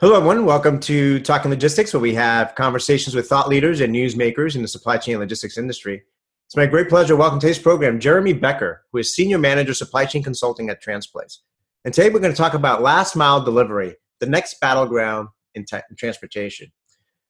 Hello, everyone. Welcome to Talking Logistics, where we have conversations with thought leaders and newsmakers in the supply chain logistics industry. It's my great pleasure to welcome to today's program Jeremy Becker, who is Senior Manager Supply Chain Consulting at Transplace. And today we're going to talk about last mile delivery, the next battleground in, in transportation.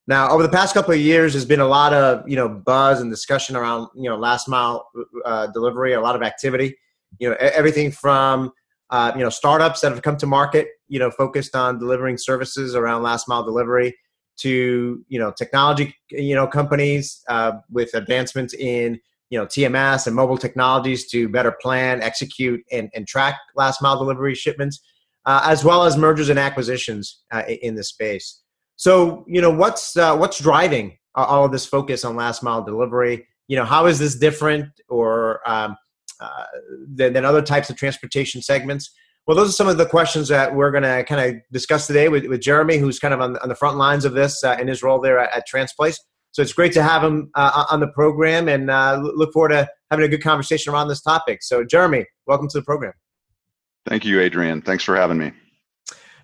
Now, over the past couple of years, there's been a lot of you know buzz and discussion around you know last mile uh, delivery, a lot of activity. You know, everything from uh, you know startups that have come to market you know focused on delivering services around last mile delivery to you know technology you know companies uh, with advancements in you know TMS and mobile technologies to better plan, execute, and, and track last mile delivery shipments, uh, as well as mergers and acquisitions uh, in this space. So you know what's uh, what's driving all of this focus on last mile delivery? You know how is this different or um, uh, than, than other types of transportation segments? Well, those are some of the questions that we're going to kind of discuss today with, with Jeremy, who's kind of on, on the front lines of this uh, in his role there at, at Transplace. So it's great to have him uh, on the program and uh, look forward to having a good conversation around this topic. So, Jeremy, welcome to the program. Thank you, Adrian. Thanks for having me.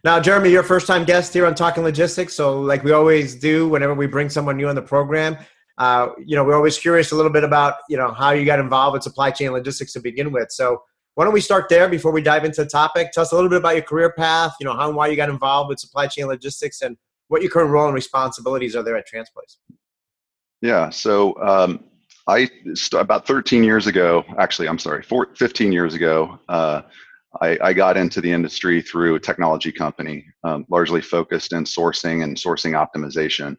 Now, Jeremy, you're a first time guest here on Talking Logistics. So, like we always do whenever we bring someone new on the program, uh, you know, we're always curious a little bit about, you know, how you got involved with supply chain logistics to begin with. So, why don't we start there before we dive into the topic? Tell us a little bit about your career path, you know, how and why you got involved with supply chain logistics and what your current role and responsibilities are there at Transplace. Yeah, so um, I about 13 years ago, actually, I'm sorry, four, 15 years ago, uh, I, I, got into the industry through a technology company, um, largely focused in sourcing and sourcing optimization.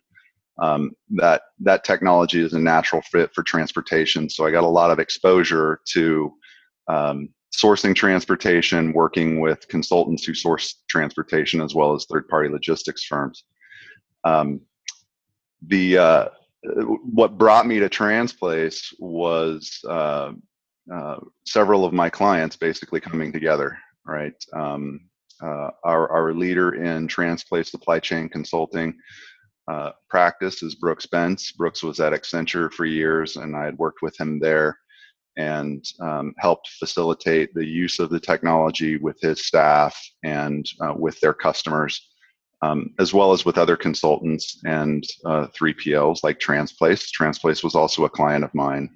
Um, that that technology is a natural fit for transportation, so I got a lot of exposure to um, sourcing transportation, working with consultants who source transportation, as well as third-party logistics firms. Um, the uh, what brought me to Transplace was uh, uh, several of my clients basically coming together. Right, um, uh, our our leader in Transplace supply chain consulting. Uh, practice is Brooks Bentz. Brooks was at Accenture for years, and I had worked with him there and um, helped facilitate the use of the technology with his staff and uh, with their customers, um, as well as with other consultants and uh, 3PLs like Transplace. Transplace was also a client of mine.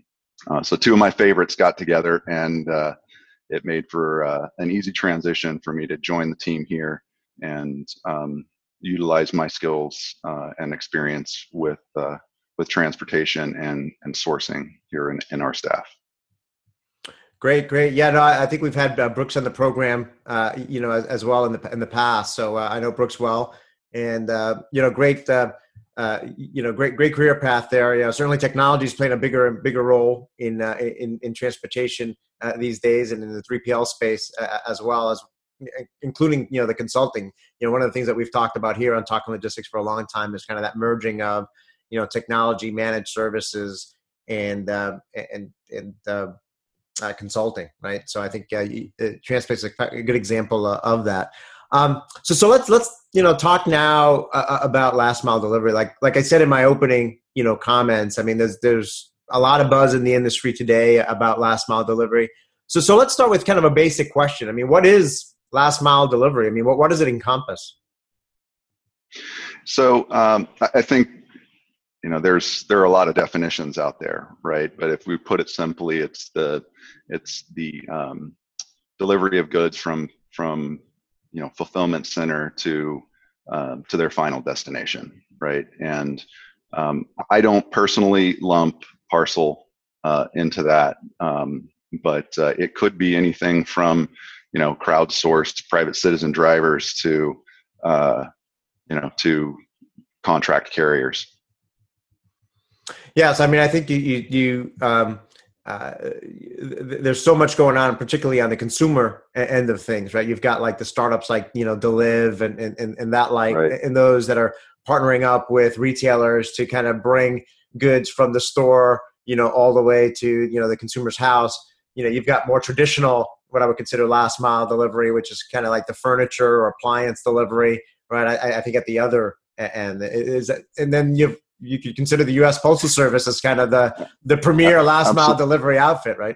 Uh, so, two of my favorites got together, and uh, it made for uh, an easy transition for me to join the team here and um, utilize my skills uh, and experience with with transportation and, and sourcing here in, in our staff. Great, great. Yeah, no, I think we've had uh, Brooks on the program, uh, you know, as, as, well in the in the past. So uh, I know Brooks well, and uh, you know, great, uh, uh, you know, great, great career path there. You know, certainly technology is playing a bigger and bigger role in in, in transportation these days, and in the three PL space as well as including you know the consulting. You know, one of the things that we've talked about here on Talking Logistics for a long time is kind of that merging of you know technology managed services and and and uh, consulting, right? So I think uh, uh Transplace is a good example uh, of that. Um, so so let's let's you know talk now uh, uh, about last mile delivery. Like like I said in my opening you know comments, I mean there's there's a lot of buzz in the industry today about last mile delivery. So so let's start with kind of a basic question. I mean, what is last mile delivery? I mean, what what does it encompass? So um, I think you know there's there are a lot of definitions out there right but if we put it simply it's the it's the um, delivery of goods from from you know fulfillment center to uh, to their final destination right and um, i don't personally lump parcel uh, into that um, but uh, it could be anything from you know crowdsourced private citizen drivers to uh, you know to contract carriers Yes, I mean, I think you you, you um, uh, there's so much going on, particularly on the consumer end of things, right? You've got like the startups like you know Deliv and and and that like right. and those that are partnering up with retailers to kind of bring goods from the store, you know, all the way to you know the consumer's house. You know, you've got more traditional what I would consider last mile delivery, which is kind of like the furniture or appliance delivery, right? I, I think at the other end is, and then you've you could consider the U.S. Postal Service as kind of the the premier last mile delivery outfit, right?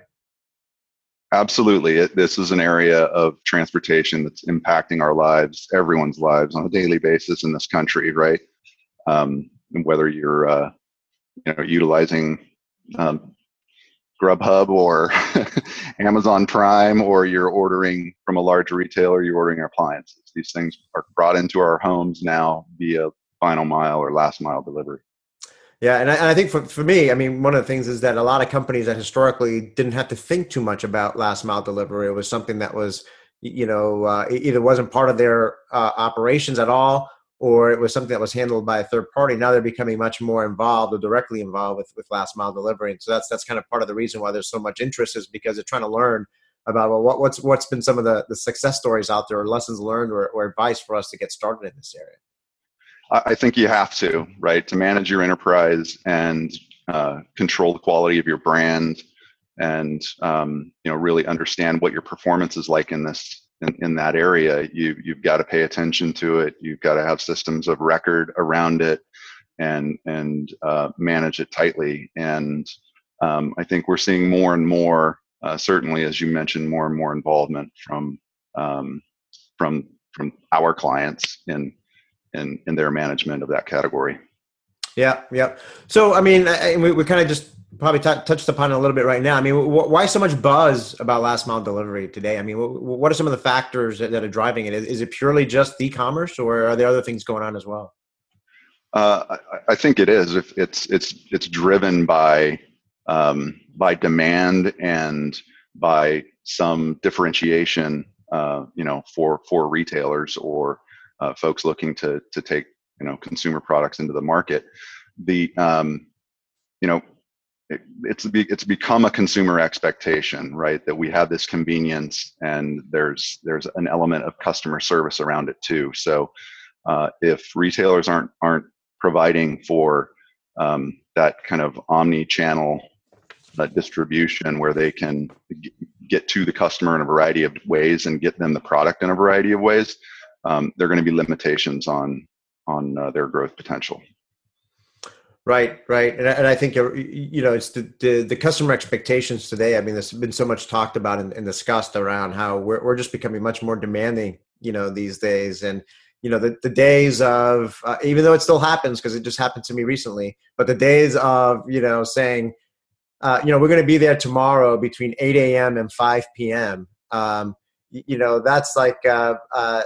Absolutely. It, this is an area of transportation that's impacting our lives, everyone's lives on a daily basis in this country, right? Um, whether you're uh, you know, utilizing um, Grubhub or Amazon Prime, or you're ordering from a large retailer, you're ordering appliances. These things are brought into our homes now via final mile or last mile delivery. Yeah, and I, and I, think for, for me, I mean, one of the things is that a lot of companies that historically didn't have to think too much about last mile delivery. It was something that was, you know, uh, either wasn't part of their uh, operations at all, or it was something that was handled by a third party. Now they're becoming much more involved or directly involved with, with last mile delivery. And so that's that's kind of part of the reason why there's so much interest is because they're trying to learn about well, what, what's what's been some of the, the success stories out there or lessons learned or, or advice for us to get started in this area. I think you have to, right, to manage your enterprise and uh, control the quality of your brand, and um, you know really understand what your performance is like in this in, in that area. You you've got to pay attention to it. You've got to have systems of record around it, and and uh, manage it tightly. And um, I think we're seeing more and more, uh, certainly as you mentioned, more and more involvement from um, from from our clients in in in their management of that category. Yeah, yeah. So I mean, I, we, we kind of just probably t- touched upon it a little bit right now. I mean, wh- why so much buzz about last mile delivery today? I mean, wh- what are some of the factors that, that are driving it? Is, is, it purely just e-commerce, or are there other things going on as well? Uh, I, I, think it is. If it's it's it's driven by um, by demand and by some differentiation, uh, you know, for for retailers or uh, folks looking to to take you know consumer products into the market. The um, you know it, it's it's become a consumer expectation, right? That we have this convenience, and there's there's an element of customer service around it too. So uh, if retailers aren't aren't providing for um, that kind of omni-channel uh, distribution where they can g- get to the customer in a variety of ways and get them the product in a variety of ways, um, there are going to be limitations on on uh, their growth potential. Right, right, and, and I think you know it's the, the, the customer expectations today. I mean, there's been so much talked about and, and discussed around how we're we're just becoming much more demanding, you know, these days, and you know the, the days of uh, even though it still happens because it just happened to me recently, but the days of you know saying, uh, you know, we're going to be there tomorrow between 8 a.m. and 5 p.m. Um, you know that's like uh, uh,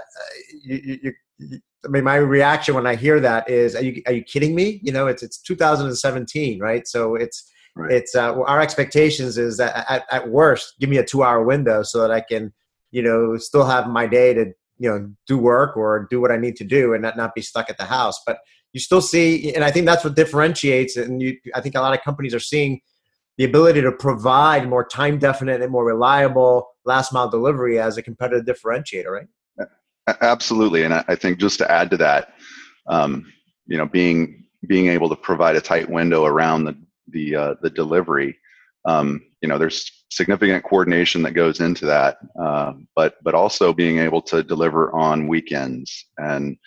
you, you, you, I mean, my reaction when I hear that is, "Are you are you kidding me?" You know, it's it's 2017, right? So it's right. it's uh, our expectations is that at, at worst, give me a two hour window so that I can, you know, still have my day to you know do work or do what I need to do and not not be stuck at the house. But you still see, and I think that's what differentiates. And you, I think a lot of companies are seeing the ability to provide more time definite and more reliable last mile delivery as a competitive differentiator, right? Absolutely, and I think just to add to that, um, you know, being being able to provide a tight window around the the uh, the delivery, um, you know, there's significant coordination that goes into that, uh, but but also being able to deliver on weekends and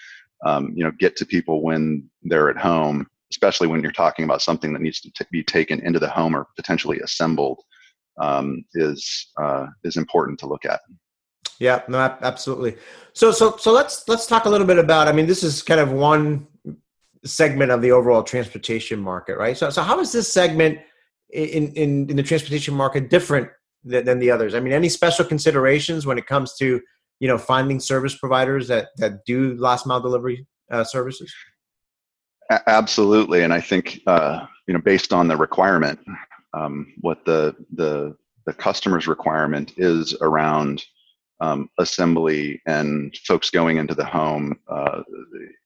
um, you know get to people when they're at home especially when you're talking about something that needs to t- be taken into the home or potentially assembled, um, is uh, is important to look at. Yeah, no, absolutely. So, so, so let's let's talk a little bit about. I mean, this is kind of one segment of the overall transportation market, right? So, so how is this segment in in, in the transportation market different than, than the others? I mean, any special considerations when it comes to you know finding service providers that that do last mile delivery uh, services? absolutely, and I think uh, you know based on the requirement, um, what the the the customer's requirement is around um, assembly and folks going into the home uh,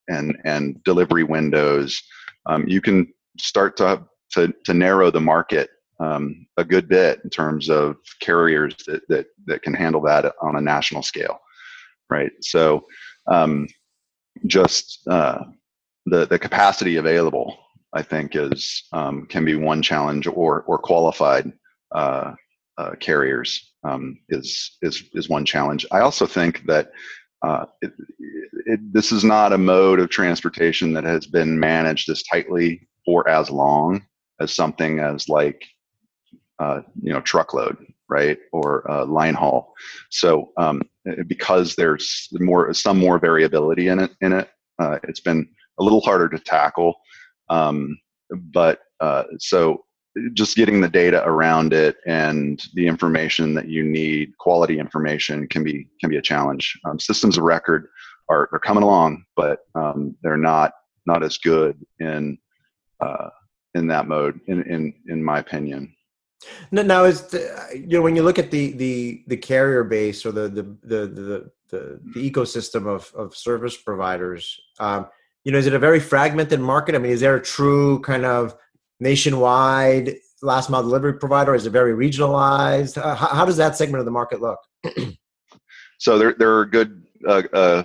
and and delivery windows, um, you can start to to, to narrow the market um, a good bit in terms of carriers that, that that can handle that on a national scale, right? So um, just uh, the the capacity available, I think, is um, can be one challenge, or or qualified uh, uh, carriers um, is is is one challenge. I also think that uh, it, it, this is not a mode of transportation that has been managed as tightly for as long as something as like uh, you know truckload, right, or uh, line haul. So um, because there's more some more variability in it, in it, uh, it's been a little harder to tackle. Um, but uh, so just getting the data around it and the information that you need, quality information, can be can be a challenge. Um, systems of record are, are coming along, but um, they're not not as good in uh, in that mode, in in in my opinion. Now, now is the, you know when you look at the the the carrier base or the the the the, the, the ecosystem of of service providers, um, you know, is it a very fragmented market? I mean, is there a true kind of nationwide last mile delivery provider? Is it very regionalized? Uh, how, how, does that segment of the market look? so there there are good, uh, uh,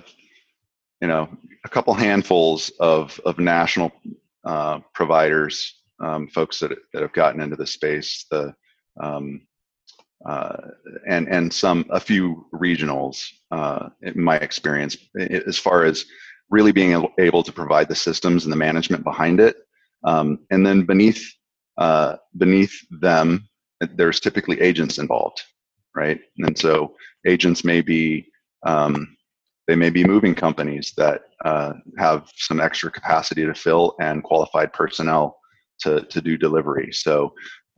you know, a couple handfuls of of national uh, providers um, folks that, that have gotten into the space, the um, uh, and and some a few regionals. Uh, in my experience, as far as really being able to provide the systems and the management behind it, um, and then beneath uh, beneath them, there's typically agents involved, right? And so agents may be um, they may be moving companies that uh, have some extra capacity to fill and qualified personnel to, to do delivery. So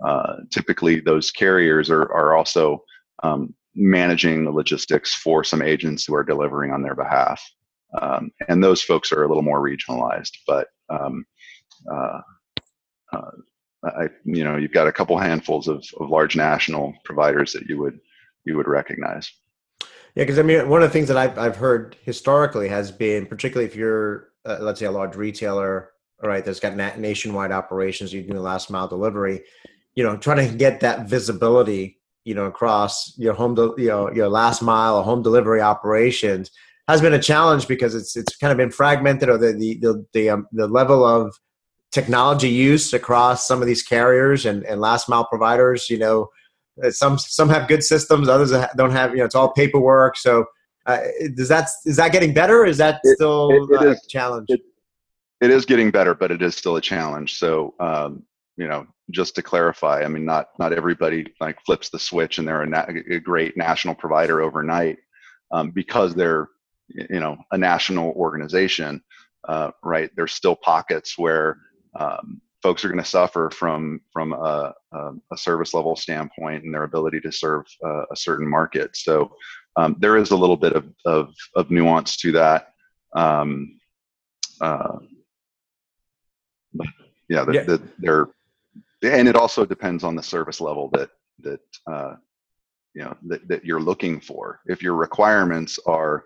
uh, typically, those carriers are, are also um, managing the logistics for some agents who are delivering on their behalf. Um, and those folks are a little more regionalized, but um, uh, uh, I, you know, you've got a couple handfuls of, of large national providers that you would you would recognize. Yeah, because I mean, one of the things that I've I've heard historically has been, particularly if you're, uh, let's say, a large retailer right, that's got nationwide operations, you do last mile delivery, you know, trying to get that visibility, you know, across your home, de- you know, your last mile or home delivery operations has been a challenge because it's it's kind of been fragmented, or the the the the, um, the level of technology use across some of these carriers and, and last mile providers. You know, uh, some some have good systems, others don't have. You know, it's all paperwork. So, uh, does that is that getting better? is that still it, it, it a is, challenge? It, it is getting better, but it is still a challenge. So, um, you know, just to clarify, I mean, not not everybody like flips the switch and they're a, na- a great national provider overnight um, because they're, you know, a national organization, uh, right? There's still pockets where um, folks are going to suffer from from a, a, a, service level standpoint and their ability to serve uh, a certain market. So um, there is a little bit of of, of nuance to that. Um, uh, yeah, that, yeah. That they're, and it also depends on the service level that that uh, you know that, that you're looking for. If your requirements are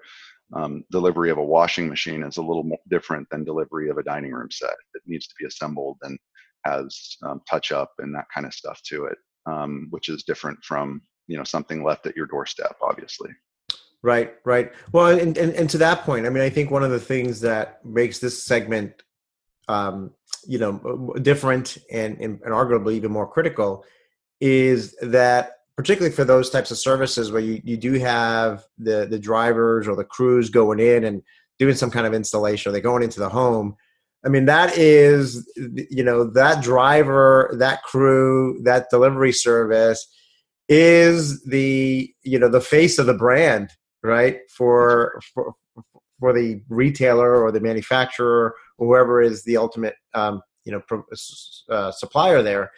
um, delivery of a washing machine is a little more different than delivery of a dining room set. It needs to be assembled and has um, touch up and that kind of stuff to it, um, which is different from you know something left at your doorstep, obviously. Right, right. Well, and, and, and to that point, I mean, I think one of the things that makes this segment um, you know different and, and, and arguably even more critical is that particularly for those types of services where you, you do have the the drivers or the crews going in and doing some kind of installation or they're going into the home. I mean that is you know that driver that crew that delivery service is the you know the face of the brand right? For for for the retailer or the manufacturer whoever is the ultimate um, you know uh, supplier there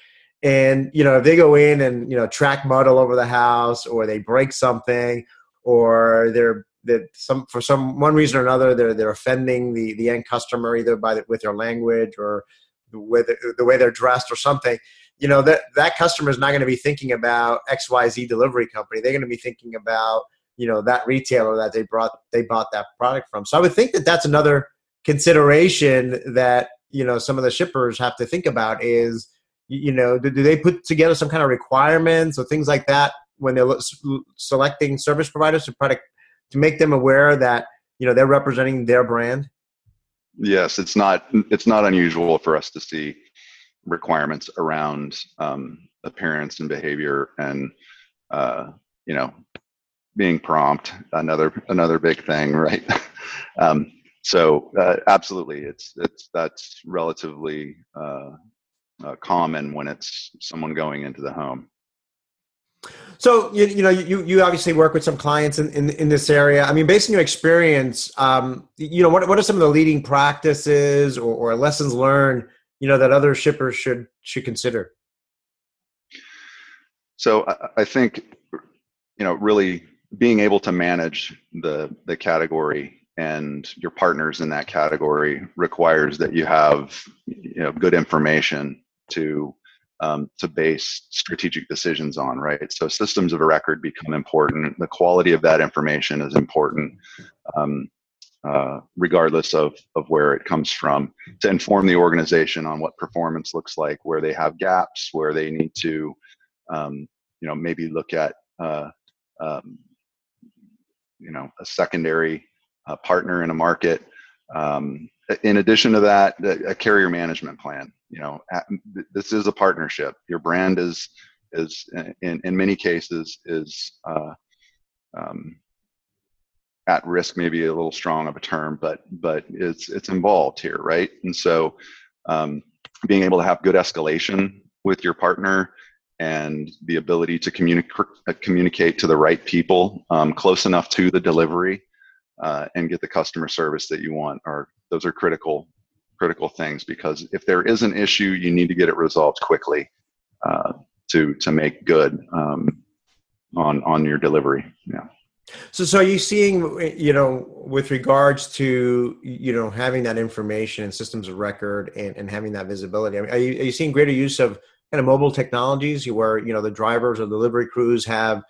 and you know if they go in and you know track mud all over the house or they break something or they're that some for some one reason or another they're they're offending the the end customer either by the, with their language or way, the, the way they're dressed or something. You know that that customer is not going to be thinking about xyz delivery company. They're going to be thinking about you know that retailer that they brought they bought that product from. So i would think that that's another consideration that you know some of the shippers have to think about is you know do, do they put together some kind of requirements or things like that when they're selecting service providers to product to make them aware that you know they're representing their brand? Yes it's not it's not unusual for us to see requirements around um, appearance and behavior and uh, you know being prompt another another big thing right? Um, so uh, absolutely it's it's that's relatively uh, uh, common when it's someone going into the home So you, you know you you obviously work with some clients in, in, in this area. I mean, based on your experience, um, you know what what are some of the leading practices or, or lessons learned you know that other shippers should should consider? So I, I think you know really being able to manage the the category and your partners in that category requires that you have you know good information to um, to base strategic decisions on right so systems of a record become important the quality of that information is important um, uh, regardless of, of where it comes from to inform the organization on what performance looks like where they have gaps where they need to um, you know maybe look at uh, um, you know a secondary uh, partner in a market. Um, in addition to that, a carrier management plan. You know, this is a partnership. Your brand is is in in many cases is uh, um, at risk. Maybe a little strong of a term, but but it's it's involved here, right? And so, um, being able to have good escalation with your partner and the ability to communicate communicate to the right people um, close enough to the delivery uh, and get the customer service that you want are those are critical critical things because if there is an issue you need to get it resolved quickly uh, to to make good um, on on your delivery yeah. So so are you seeing you know with regards to you know having that information and systems of record and, and having that visibility I mean, are, you, are you seeing greater use of kind of mobile technologies where you know the drivers or delivery crews have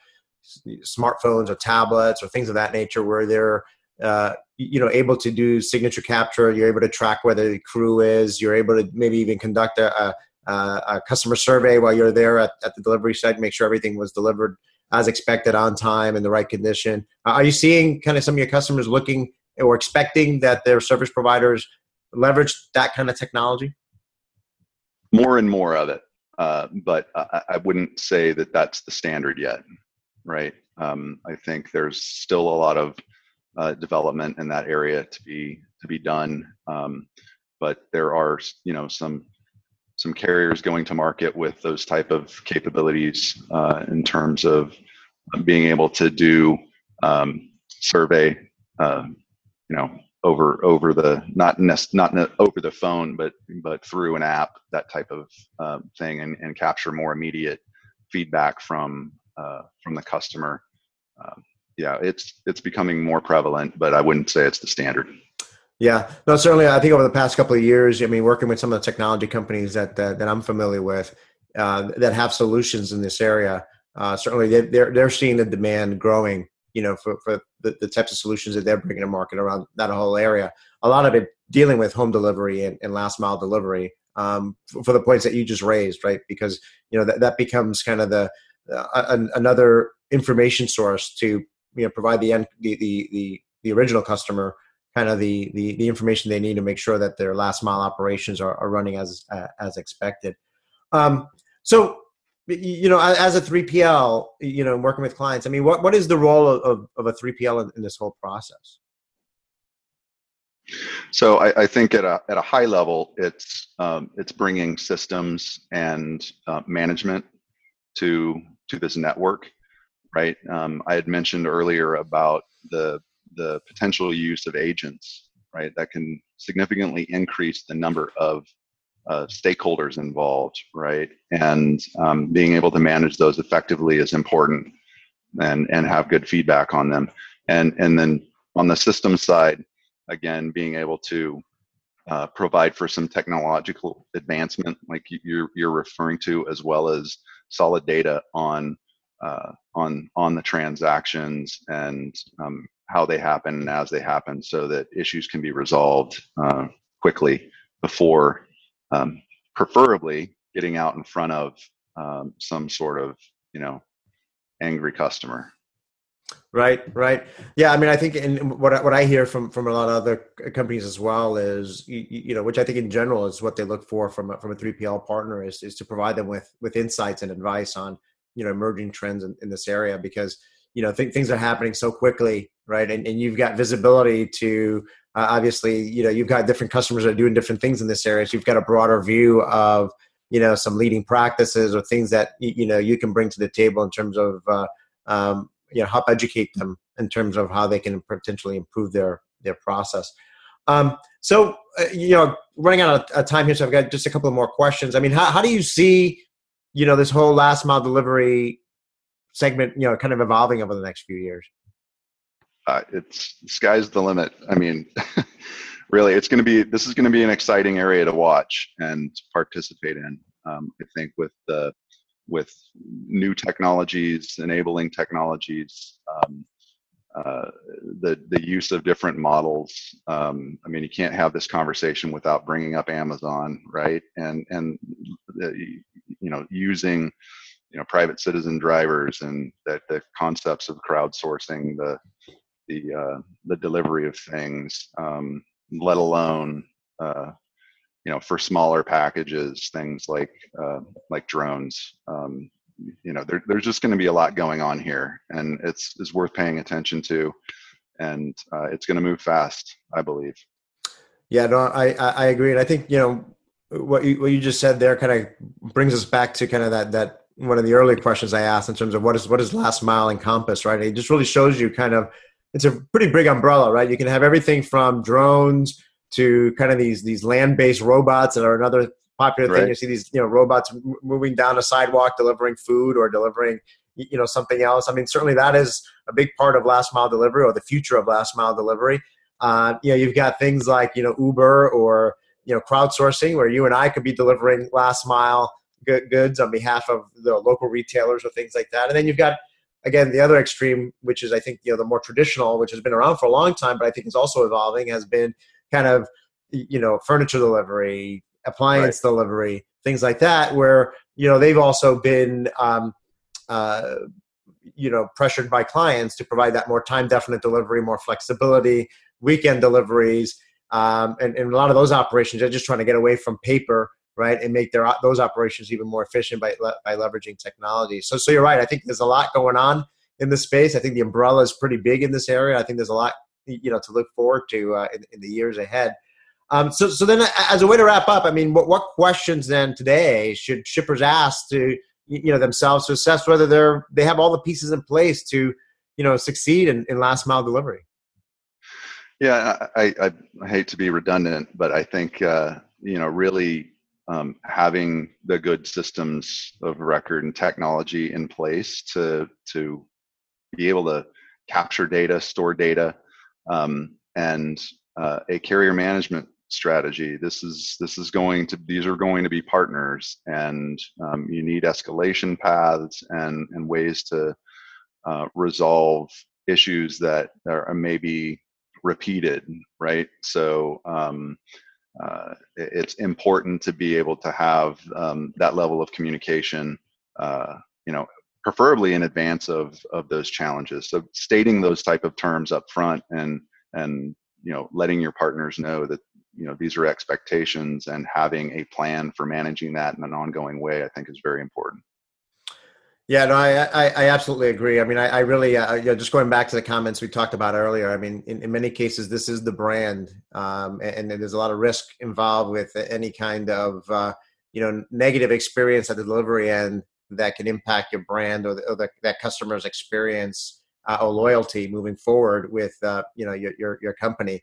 smartphones or tablets or things of that nature where they're uh, you know able to do signature capture you're able to track where the crew is you're able to maybe even conduct a, a, a customer survey while you're there at, at, the delivery site make sure everything was delivered as expected on time in the right condition uh, are you seeing kind of some of your customers looking or expecting that their service providers leverage that kind of technology more and more of it uh, but I, I, wouldn't say that that's the standard yet, right? Um, I think there's still a lot of uh, development in that area to be to be done, um, but there are you know some some carriers going to market with those type of capabilities uh, in terms of being able to do um, survey, uh, you know, over over the not nest, not over the phone, but but through an app, that type of uh, thing, and, and capture more immediate feedback from uh, from the customer. Yeah, it's it's becoming more prevalent, but I wouldn't say it's the standard. Yeah, no, certainly. I think over the past couple of years, I mean, working with some of the technology companies that that, that I'm familiar with uh, that have solutions in this area, uh, certainly they, they're they're seeing the demand growing you know, for, for the, the types of solutions that they're bringing to market around that whole area. A lot of it dealing with home delivery and, and last mile delivery um, for, for, the points that you just raised, right? Because, you know, that, that becomes kind of the, uh, another information source to, you know, provide the, end, the, the, the, the original customer kind of the, the, the information they need to make sure that their last mile operations are, are running as, uh, as expected. Um, so you know as a 3pl you know working with clients i mean what, what is the role of, of a 3pl in, in this whole process so I, I, think at a, at a high level it's um, it's bringing systems and uh, management to to this network right um, i had mentioned earlier about the the potential use of agents right that can significantly increase the number of uh, stakeholders involved, right? And um, being able to manage those effectively is important, and and have good feedback on them. And and then on the system side, again, being able to uh, provide for some technological advancement, like you're you're referring to, as well as solid data on uh, on on the transactions and um, how they happen and as they happen, so that issues can be resolved uh, quickly before um, preferably getting out in front of um, some sort of you know angry customer. Right right. Yeah i mean i think and what, what i hear from from a lot of other companies as well is you, you know which i think in general is what they look for from a, from a 3pl partner is, is to provide them with with insights and advice on you know emerging trends in, in this area because you know th- things are happening so quickly right and, and you've got visibility to uh, obviously you know you've got different customers that are doing different things in this area so you've got a broader view of you know some leading practices or things that you know you can bring to the table in terms of uh, um, you know help educate them in terms of how they can potentially improve their their process. Um, so uh, you know, running out of time here, so I've got just a couple of more questions. I mean, how how do you see you know this whole last mile delivery segment you know kind of evolving over the next few years? Uh, it's sky's the limit. I mean. really, it's going to be this is going to be an exciting area to watch and participate in. Um, I think with the with new technologies, enabling technologies, um, uh, the the use of different models. Um, I mean, you can't have this conversation without bringing up Amazon, right? And and the, you know using you know private citizen drivers and that the concepts of crowdsourcing the the uh, the delivery of things. Um, let alone uh, you know for smaller packages, things like uh, like drones. Um, you know, there, there's just going to be a lot going on here, and it's it's worth paying attention to, and uh, it's going to move fast, I believe. Yeah, no, I I agree, and I think you know what you what you just said there kind of brings us back to kind of that that one of the early questions I asked in terms of what is what is last mile encompass, right? It just really shows you kind of it's a pretty big umbrella, right? You can have everything from drones to kind of these these land-based robots that are another popular right. thing. You see these you know robots moving down a sidewalk delivering food or delivering you know something else. I mean, certainly that is a big part of last mile delivery or the future of last mile delivery. Uh, you know, you've got things like you know Uber or you know crowdsourcing where you and I could be delivering last mile goods on behalf of the local retailers or things like that. And then you've got again, the other extreme, which is I think you know the more traditional, which has been around for a long time, but I think is also evolving, has been kind of you know furniture delivery, appliance right. delivery, things like that, where you know they've also been um, uh, you know pressured by clients to provide that more time definite delivery, more flexibility, weekend deliveries. Um, and, and a lot of those operations are just trying to get away from paper right, and make their those operations even more efficient by by leveraging technology. So, so you're right. I think there's a lot going on in this space. I think the umbrella is pretty big in this area. I think there's a lot you know to look forward to uh, in, in, the years ahead. Um, so, so then, as a way to wrap up, I mean, what, what questions then today should shippers ask to you know themselves to assess whether they're they have all the pieces in place to you know succeed in, in last mile delivery? Yeah, I, I, I, hate to be redundant, but I think uh, you know really um, having the good systems of record and technology in place to to be able to capture data, store data, um, and uh, a carrier management strategy. This is this is going to these are going to be partners, and um, you need escalation paths and and ways to uh, resolve issues that are maybe repeated, right? So um, uh, it's important to be able to have um, that level of communication, uh, you know, preferably in advance of of those challenges. So stating those type of terms up front and and you know letting your partners know that you know these are expectations and having a plan for managing that in an ongoing way, I think is very important. Yeah, no, I, I, I, absolutely agree. I mean, I, I really, uh, you know, just going back to the comments we talked about earlier. I mean, in, in many cases, this is the brand, um, and, and, there's a lot of risk involved with any kind of, uh, you know, negative experience at the delivery end that can impact your brand or, the, or the, that customer's experience uh, or loyalty moving forward with, uh, you know, your your, your company.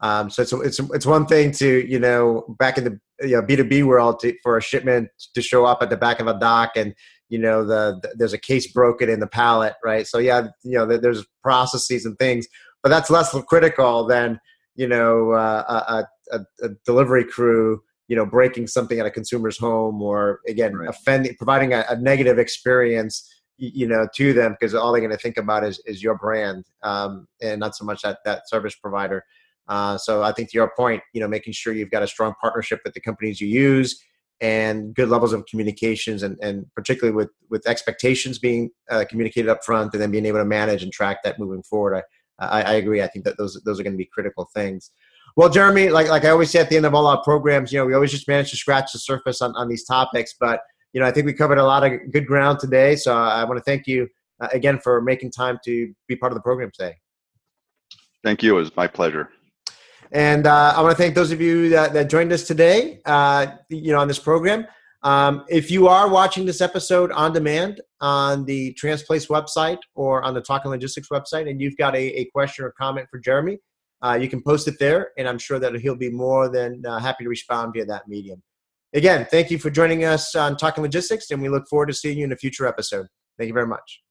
Um, so it's it's it's one thing to you know back in the you know B two B world to, for a shipment to show up at the back of a dock and you know the, the, there's a case broken in the pallet right so yeah you know there's processes and things but that's less critical than you know uh, a, a, a, delivery crew you know breaking something at a consumer's home or again right. offending providing a, a, negative experience you know to them because all they're going to think about is, is your brand um, and not so much that that service provider uh, so i think to your point you know making sure you've got a strong partnership with the companies you use and good levels of communications and, and particularly with, with expectations being uh, communicated up front and then being able to manage and track that moving forward. I, I, I agree. I think that those, those are going to be critical things. Well, Jeremy, like, like I always say at the end of all our programs, you know, we always just manage to scratch the surface on, on these topics, but you know, I think we covered a lot of good ground today. So I want to thank you uh, again for making time to be part of the program today. Thank you. It was my pleasure. And uh, I want to thank those of you that, that joined us today, uh, you know, on this program. Um, if you are watching this episode on demand on the Transplace website or on the Talking Logistics website, and you've got a, a question or comment for Jeremy, uh, you can post it there, and I'm sure that he'll be more than uh, happy to respond via that medium. Again, thank you for joining us on Talking Logistics, and we look forward to seeing you in a future episode. Thank you very much.